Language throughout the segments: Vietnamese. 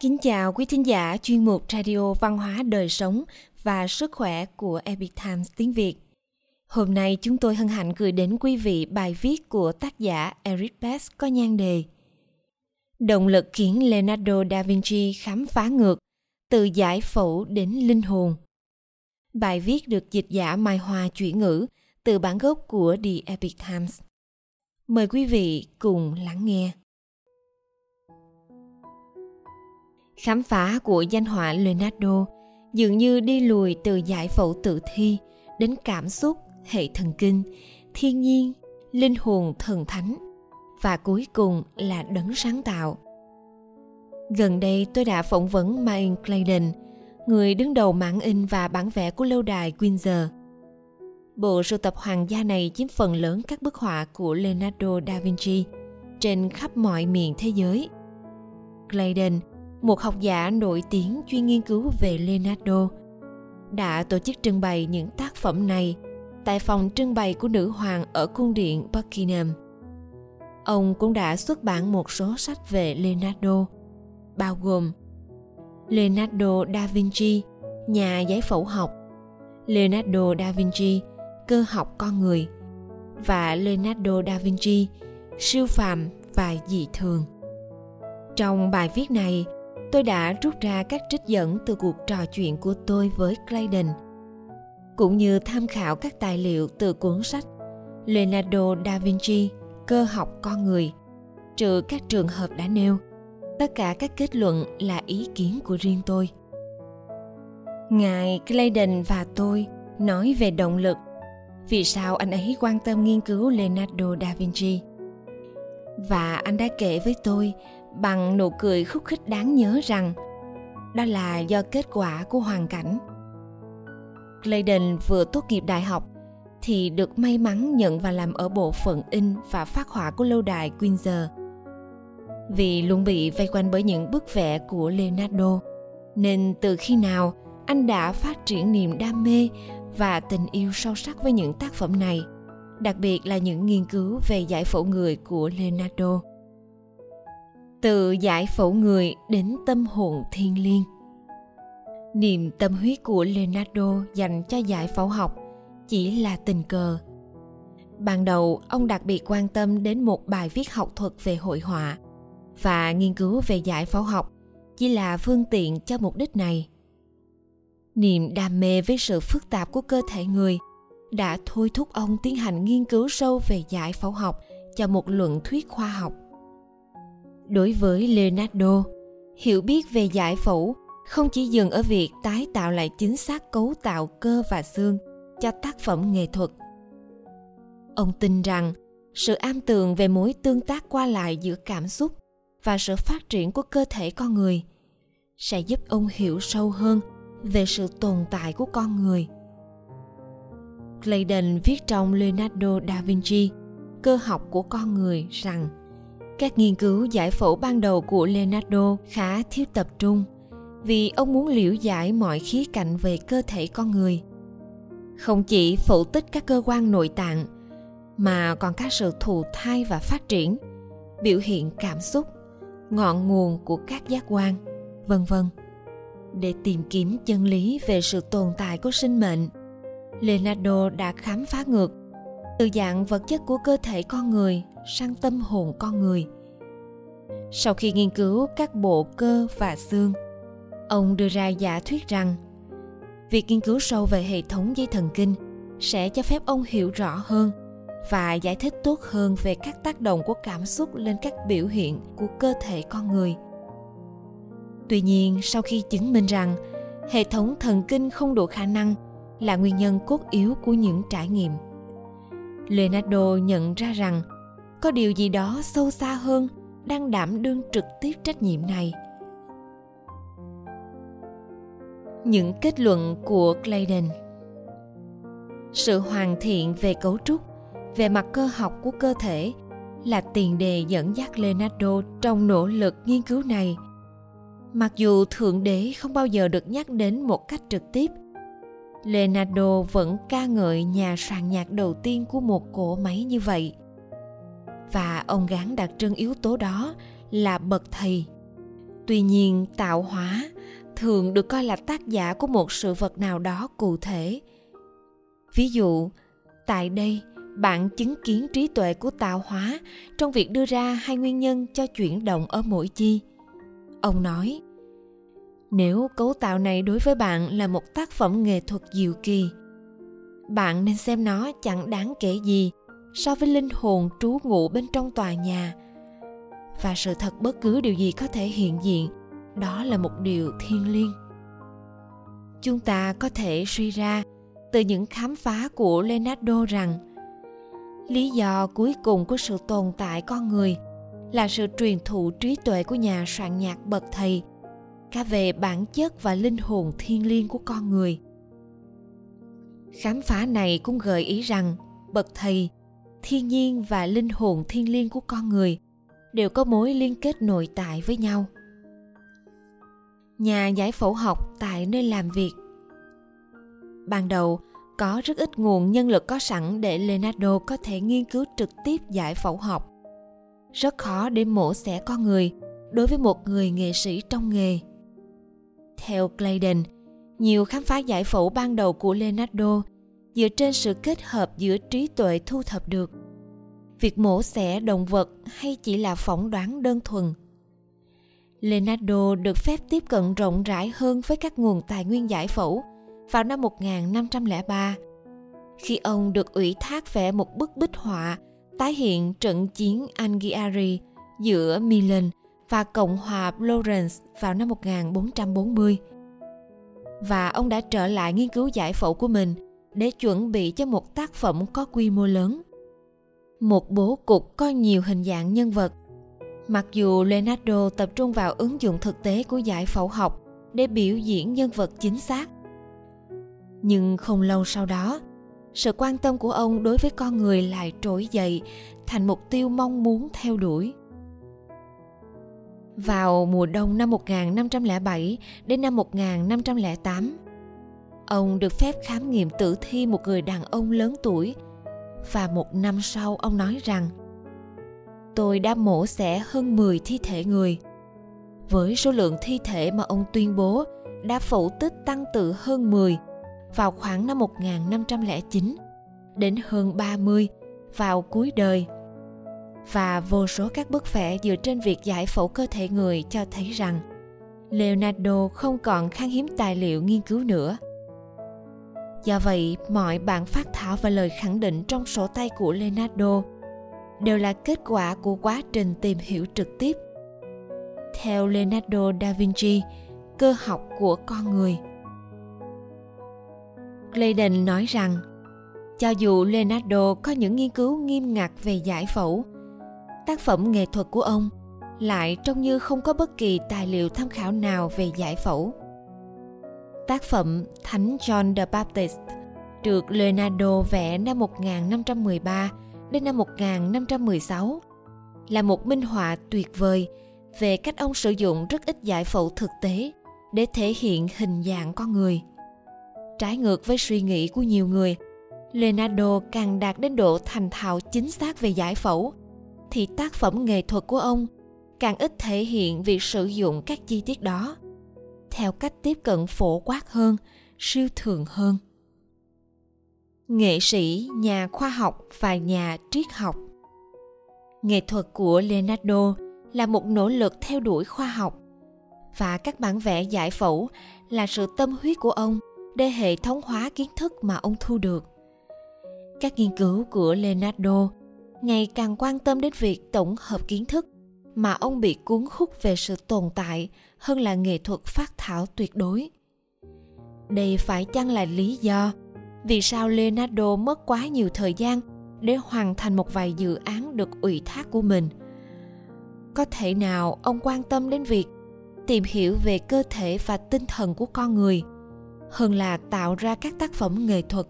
Kính chào quý thính giả chuyên mục Radio Văn hóa Đời Sống và Sức Khỏe của Epic Times tiếng Việt. Hôm nay chúng tôi hân hạnh gửi đến quý vị bài viết của tác giả Eric Best có nhan đề Động lực khiến Leonardo da Vinci khám phá ngược, từ giải phẫu đến linh hồn. Bài viết được dịch giả Mai Hoa chuyển ngữ từ bản gốc của The Epic Times. Mời quý vị cùng lắng nghe. Khám phá của danh họa Leonardo dường như đi lùi từ giải phẫu tự thi đến cảm xúc, hệ thần kinh, thiên nhiên, linh hồn thần thánh và cuối cùng là đấng sáng tạo. Gần đây tôi đã phỏng vấn Mike Clayton, người đứng đầu mảng in và bản vẽ của lâu đài Windsor. Bộ sưu tập hoàng gia này chiếm phần lớn các bức họa của Leonardo da Vinci trên khắp mọi miền thế giới. Clayton một học giả nổi tiếng chuyên nghiên cứu về Leonardo, đã tổ chức trưng bày những tác phẩm này tại phòng trưng bày của nữ hoàng ở cung điện Buckingham. Ông cũng đã xuất bản một số sách về Leonardo, bao gồm Leonardo da Vinci, nhà giải phẫu học, Leonardo da Vinci, cơ học con người và Leonardo da Vinci, siêu phàm và dị thường. Trong bài viết này, tôi đã rút ra các trích dẫn từ cuộc trò chuyện của tôi với Clayton, cũng như tham khảo các tài liệu từ cuốn sách Leonardo da Vinci, cơ học con người, trừ các trường hợp đã nêu. Tất cả các kết luận là ý kiến của riêng tôi. Ngài Clayton và tôi nói về động lực. Vì sao anh ấy quan tâm nghiên cứu Leonardo da Vinci? Và anh đã kể với tôi bằng nụ cười khúc khích đáng nhớ rằng đó là do kết quả của hoàn cảnh. Clayden vừa tốt nghiệp đại học thì được may mắn nhận và làm ở bộ phận in và phát họa của lâu đài Windsor. Vì luôn bị vây quanh bởi những bức vẽ của Leonardo, nên từ khi nào anh đã phát triển niềm đam mê và tình yêu sâu sắc với những tác phẩm này, đặc biệt là những nghiên cứu về giải phẫu người của Leonardo từ giải phẫu người đến tâm hồn thiên liêng. Niềm tâm huyết của leonardo dành cho giải phẫu học chỉ là tình cờ. Ban đầu, ông đặc biệt quan tâm đến một bài viết học thuật về hội họa và nghiên cứu về giải phẫu học chỉ là phương tiện cho mục đích này. Niềm đam mê với sự phức tạp của cơ thể người đã thôi thúc ông tiến hành nghiên cứu sâu về giải phẫu học cho một luận thuyết khoa học đối với leonardo. Hiểu biết về giải phẫu không chỉ dừng ở việc tái tạo lại chính xác cấu tạo cơ và xương cho tác phẩm nghệ thuật. Ông tin rằng sự am tường về mối tương tác qua lại giữa cảm xúc và sự phát triển của cơ thể con người sẽ giúp ông hiểu sâu hơn về sự tồn tại của con người. Clayton viết trong Leonardo da Vinci, cơ học của con người rằng các nghiên cứu giải phẫu ban đầu của Leonardo khá thiếu tập trung vì ông muốn liễu giải mọi khía cạnh về cơ thể con người. Không chỉ phẫu tích các cơ quan nội tạng mà còn các sự thụ thai và phát triển, biểu hiện cảm xúc, ngọn nguồn của các giác quan, vân vân. Để tìm kiếm chân lý về sự tồn tại của sinh mệnh, Leonardo đã khám phá ngược từ dạng vật chất của cơ thể con người sang tâm hồn con người. Sau khi nghiên cứu các bộ cơ và xương, ông đưa ra giả thuyết rằng việc nghiên cứu sâu về hệ thống dây thần kinh sẽ cho phép ông hiểu rõ hơn và giải thích tốt hơn về các tác động của cảm xúc lên các biểu hiện của cơ thể con người. Tuy nhiên, sau khi chứng minh rằng hệ thống thần kinh không đủ khả năng là nguyên nhân cốt yếu của những trải nghiệm leonardo nhận ra rằng có điều gì đó sâu xa hơn đang đảm đương trực tiếp trách nhiệm này. Những kết luận của clayton sự hoàn thiện về cấu trúc, về mặt cơ học của cơ thể là tiền đề dẫn dắt leonardo trong nỗ lực nghiên cứu này. Mặc dù thượng đế không bao giờ được nhắc đến một cách trực tiếp leonardo vẫn ca ngợi nhà soạn nhạc đầu tiên của một cỗ máy như vậy. Và ông gán đặc trưng yếu tố đó là bậc thầy. Tuy nhiên, tạo hóa thường được coi là tác giả của một sự vật nào đó cụ thể. Ví dụ, tại đây, bạn chứng kiến trí tuệ của tạo hóa trong việc đưa ra hai nguyên nhân cho chuyển động ở mỗi chi. Ông nói nếu cấu tạo này đối với bạn là một tác phẩm nghệ thuật diệu kỳ, bạn nên xem nó chẳng đáng kể gì so với linh hồn trú ngụ bên trong tòa nhà. Và sự thật bất cứ điều gì có thể hiện diện, đó là một điều thiêng liêng. Chúng ta có thể suy ra từ những khám phá của leonardo rằng, lý do cuối cùng của sự tồn tại con người là sự truyền thụ trí tuệ của nhà soạn nhạc bậc thầy cả về bản chất và linh hồn thiêng liêng của con người. Khám phá này cũng gợi ý rằng bậc thầy, thiên nhiên và linh hồn thiêng liêng của con người đều có mối liên kết nội tại với nhau. Nhà giải phẫu học tại nơi làm việc. Ban đầu, có rất ít nguồn nhân lực có sẵn để leonardo có thể nghiên cứu trực tiếp giải phẫu học. Rất khó để mổ xẻ con người đối với một người nghệ sĩ trong nghề theo Clayden, nhiều khám phá giải phẫu ban đầu của Leonardo dựa trên sự kết hợp giữa trí tuệ thu thập được. Việc mổ xẻ động vật hay chỉ là phỏng đoán đơn thuần. Leonardo được phép tiếp cận rộng rãi hơn với các nguồn tài nguyên giải phẫu vào năm 1503 khi ông được ủy thác vẽ một bức bích họa tái hiện trận chiến Anghiari giữa Milan và Cộng hòa Florence vào năm 1440. Và ông đã trở lại nghiên cứu giải phẫu của mình để chuẩn bị cho một tác phẩm có quy mô lớn. Một bố cục có nhiều hình dạng nhân vật. Mặc dù Leonardo tập trung vào ứng dụng thực tế của giải phẫu học để biểu diễn nhân vật chính xác, nhưng không lâu sau đó, sự quan tâm của ông đối với con người lại trỗi dậy thành mục tiêu mong muốn theo đuổi. Vào mùa đông năm 1507 đến năm 1508, ông được phép khám nghiệm tử thi một người đàn ông lớn tuổi và một năm sau ông nói rằng tôi đã mổ xẻ hơn 10 thi thể người. Với số lượng thi thể mà ông tuyên bố đã phẫu tích tăng từ hơn 10 vào khoảng năm 1509 đến hơn 30 vào cuối đời và vô số các bức vẽ dựa trên việc giải phẫu cơ thể người cho thấy rằng Leonardo không còn khan hiếm tài liệu nghiên cứu nữa. Do vậy, mọi bản phát thảo và lời khẳng định trong sổ tay của Leonardo đều là kết quả của quá trình tìm hiểu trực tiếp. Theo Leonardo da Vinci, cơ học của con người. Clayden nói rằng, cho dù Leonardo có những nghiên cứu nghiêm ngặt về giải phẫu, tác phẩm nghệ thuật của ông lại trông như không có bất kỳ tài liệu tham khảo nào về giải phẫu. Tác phẩm Thánh John the Baptist được Leonardo vẽ năm 1513 đến năm 1516 là một minh họa tuyệt vời về cách ông sử dụng rất ít giải phẫu thực tế để thể hiện hình dạng con người. Trái ngược với suy nghĩ của nhiều người, Leonardo càng đạt đến độ thành thạo chính xác về giải phẫu thì tác phẩm nghệ thuật của ông càng ít thể hiện việc sử dụng các chi tiết đó. Theo cách tiếp cận phổ quát hơn, siêu thường hơn. Nghệ sĩ, nhà khoa học và nhà triết học. Nghệ thuật của leonardo là một nỗ lực theo đuổi khoa học và các bản vẽ giải phẫu là sự tâm huyết của ông để hệ thống hóa kiến thức mà ông thu được. Các nghiên cứu của leonardo ngày càng quan tâm đến việc tổng hợp kiến thức mà ông bị cuốn hút về sự tồn tại hơn là nghệ thuật phát thảo tuyệt đối. Đây phải chăng là lý do vì sao leonardo mất quá nhiều thời gian để hoàn thành một vài dự án được ủy thác của mình? Có thể nào ông quan tâm đến việc tìm hiểu về cơ thể và tinh thần của con người hơn là tạo ra các tác phẩm nghệ thuật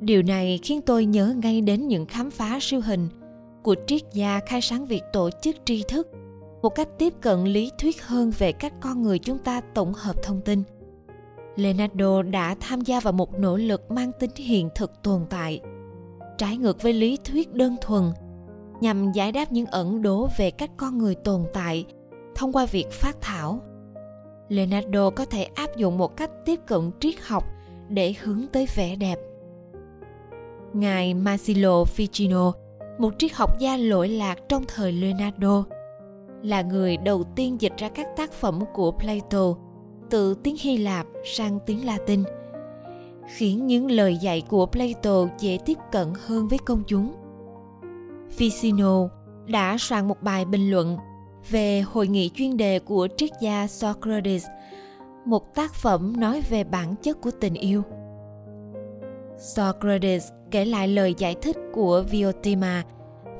điều này khiến tôi nhớ ngay đến những khám phá siêu hình của triết gia khai sáng việc tổ chức tri thức, một cách tiếp cận lý thuyết hơn về cách con người chúng ta tổng hợp thông tin. Leonardo đã tham gia vào một nỗ lực mang tính hiện thực tồn tại, trái ngược với lý thuyết đơn thuần, nhằm giải đáp những ẩn đố về cách con người tồn tại thông qua việc phát thảo. Leonardo có thể áp dụng một cách tiếp cận triết học để hướng tới vẻ đẹp ngài Masilo Ficino, một triết học gia lỗi lạc trong thời Leonardo, là người đầu tiên dịch ra các tác phẩm của Plato từ tiếng Hy Lạp sang tiếng Latin, khiến những lời dạy của Plato dễ tiếp cận hơn với công chúng. Ficino đã soạn một bài bình luận về hội nghị chuyên đề của triết gia Socrates, một tác phẩm nói về bản chất của tình yêu. Socrates kể lại lời giải thích của Viotima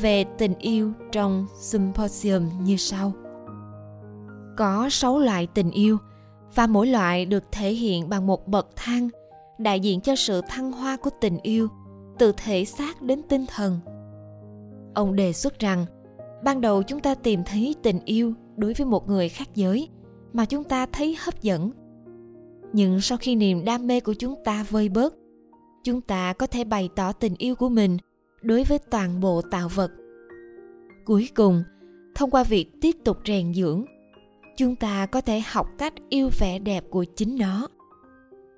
về tình yêu trong Symposium như sau. Có sáu loại tình yêu và mỗi loại được thể hiện bằng một bậc thang đại diện cho sự thăng hoa của tình yêu từ thể xác đến tinh thần. Ông đề xuất rằng, ban đầu chúng ta tìm thấy tình yêu đối với một người khác giới mà chúng ta thấy hấp dẫn. Nhưng sau khi niềm đam mê của chúng ta vơi bớt chúng ta có thể bày tỏ tình yêu của mình đối với toàn bộ tạo vật. Cuối cùng, thông qua việc tiếp tục rèn dưỡng, chúng ta có thể học cách yêu vẻ đẹp của chính nó.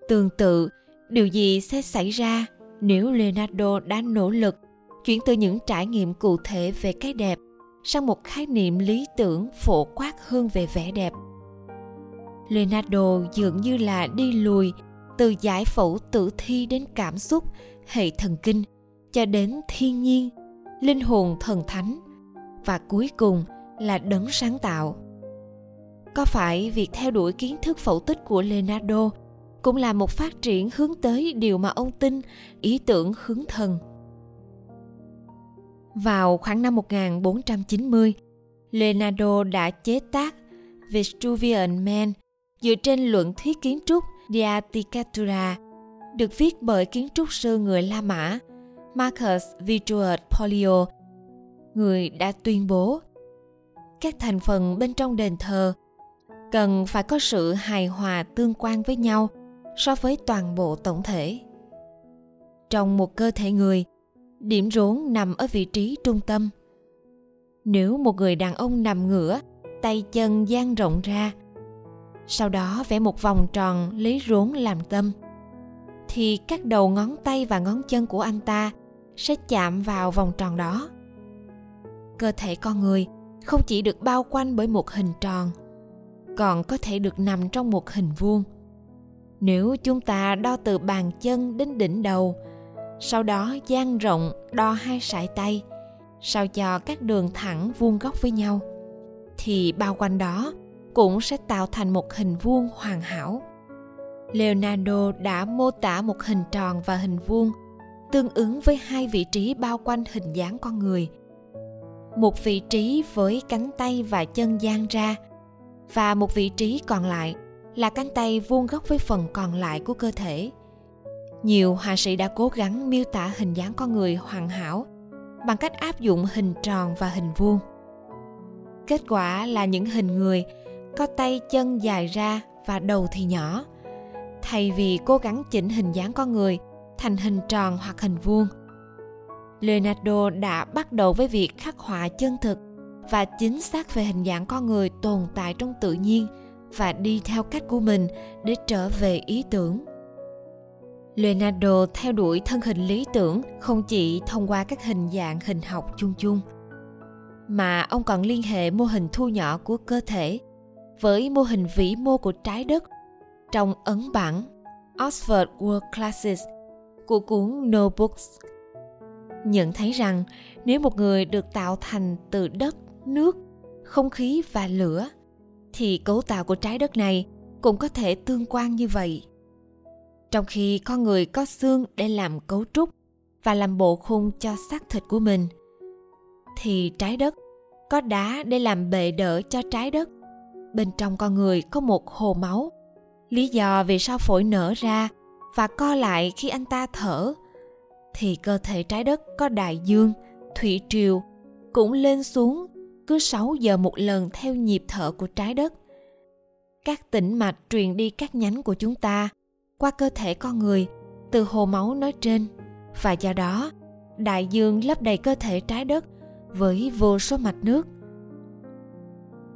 Tương tự, điều gì sẽ xảy ra nếu leonardo đã nỗ lực chuyển từ những trải nghiệm cụ thể về cái đẹp sang một khái niệm lý tưởng phổ quát hơn về vẻ đẹp? Leonardo dường như là đi lùi từ giải phẫu tử thi đến cảm xúc hệ thần kinh cho đến thiên nhiên linh hồn thần thánh và cuối cùng là đấng sáng tạo có phải việc theo đuổi kiến thức phẫu tích của Leonardo cũng là một phát triển hướng tới điều mà ông tin, ý tưởng hướng thần. Vào khoảng năm 1490, Leonardo đã chế tác Vitruvian Man dựa trên luận thuyết kiến trúc The được viết bởi kiến trúc sư người La Mã Marcus Vitruvius Pollio, người đã tuyên bố các thành phần bên trong đền thờ cần phải có sự hài hòa tương quan với nhau so với toàn bộ tổng thể. Trong một cơ thể người, điểm rốn nằm ở vị trí trung tâm. Nếu một người đàn ông nằm ngửa, tay chân dang rộng ra, sau đó vẽ một vòng tròn lấy rốn làm tâm. Thì các đầu ngón tay và ngón chân của anh ta sẽ chạm vào vòng tròn đó. Cơ thể con người không chỉ được bao quanh bởi một hình tròn, còn có thể được nằm trong một hình vuông. Nếu chúng ta đo từ bàn chân đến đỉnh đầu, sau đó dang rộng, đo hai sải tay, sao cho các đường thẳng vuông góc với nhau, thì bao quanh đó cũng sẽ tạo thành một hình vuông hoàn hảo. Leonardo đã mô tả một hình tròn và hình vuông tương ứng với hai vị trí bao quanh hình dáng con người. Một vị trí với cánh tay và chân dang ra, và một vị trí còn lại là cánh tay vuông góc với phần còn lại của cơ thể. Nhiều họa sĩ đã cố gắng miêu tả hình dáng con người hoàn hảo bằng cách áp dụng hình tròn và hình vuông. Kết quả là những hình người có tay chân dài ra và đầu thì nhỏ. Thay vì cố gắng chỉnh hình dáng con người thành hình tròn hoặc hình vuông, leonardo đã bắt đầu với việc khắc họa chân thực và chính xác về hình dạng con người tồn tại trong tự nhiên và đi theo cách của mình để trở về ý tưởng. Leonardo theo đuổi thân hình lý tưởng không chỉ thông qua các hình dạng hình học chung chung, mà ông còn liên hệ mô hình thu nhỏ của cơ thể với mô hình vĩ mô của trái đất trong ấn bản Oxford World classics của cuốn No Books. Nhận thấy rằng nếu một người được tạo thành từ đất, nước, không khí và lửa, thì cấu tạo của trái đất này cũng có thể tương quan như vậy. Trong khi con người có xương để làm cấu trúc và làm bộ khung cho xác thịt của mình, thì trái đất có đá để làm bệ đỡ cho trái đất bên trong con người có một hồ máu lý do vì sao phổi nở ra và co lại khi anh ta thở thì cơ thể trái đất có đại dương, thủy triều cũng lên xuống cứ 6 giờ một lần theo nhịp thở của trái đất. Các tĩnh mạch truyền đi các nhánh của chúng ta qua cơ thể con người từ hồ máu nói trên và do đó đại dương lấp đầy cơ thể trái đất với vô số mạch nước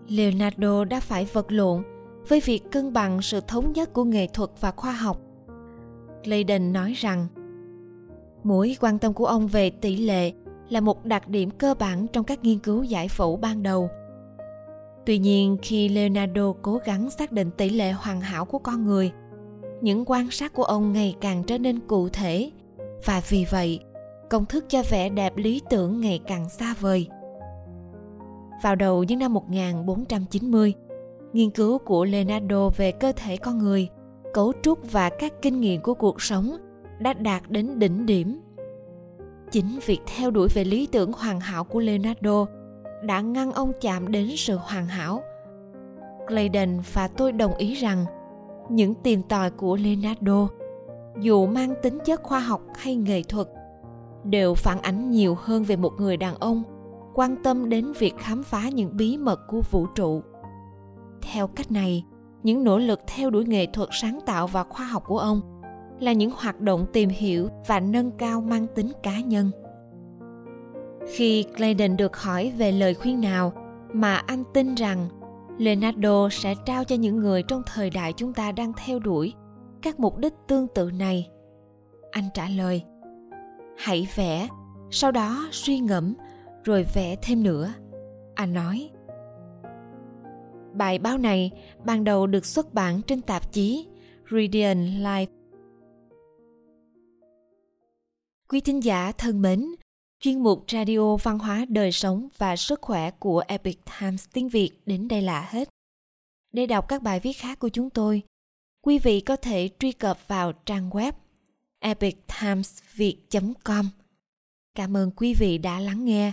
Leonardo đã phải vật lộn với việc cân bằng sự thống nhất của nghệ thuật và khoa học. Leyden nói rằng mối quan tâm của ông về tỷ lệ là một đặc điểm cơ bản trong các nghiên cứu giải phẫu ban đầu. Tuy nhiên, khi Leonardo cố gắng xác định tỷ lệ hoàn hảo của con người, những quan sát của ông ngày càng trở nên cụ thể và vì vậy, công thức cho vẻ đẹp lý tưởng ngày càng xa vời. Vào đầu những năm 1490, nghiên cứu của Leonardo về cơ thể con người, cấu trúc và các kinh nghiệm của cuộc sống đã đạt đến đỉnh điểm. Chính việc theo đuổi về lý tưởng hoàn hảo của Leonardo đã ngăn ông chạm đến sự hoàn hảo. Clayton và tôi đồng ý rằng những tìm tòi của Leonardo, dù mang tính chất khoa học hay nghệ thuật, đều phản ánh nhiều hơn về một người đàn ông quan tâm đến việc khám phá những bí mật của vũ trụ. Theo cách này, những nỗ lực theo đuổi nghệ thuật sáng tạo và khoa học của ông là những hoạt động tìm hiểu và nâng cao mang tính cá nhân khi Clayton được hỏi về lời khuyên nào mà anh tin rằng Leonardo sẽ trao cho những người trong thời đại chúng ta đang theo đuổi các mục đích tương tự này. Anh trả lời: Hãy vẽ, sau đó suy ngẫm rồi vẽ thêm nữa. Anh nói: Bài báo này ban đầu được xuất bản trên tạp chí Radiant Life. Quý thính giả thân mến, chuyên mục Radio Văn hóa Đời sống và Sức khỏe của Epic Times tiếng Việt đến đây là hết. Để đọc các bài viết khác của chúng tôi, quý vị có thể truy cập vào trang web epictimesviet.com. Cảm ơn quý vị đã lắng nghe,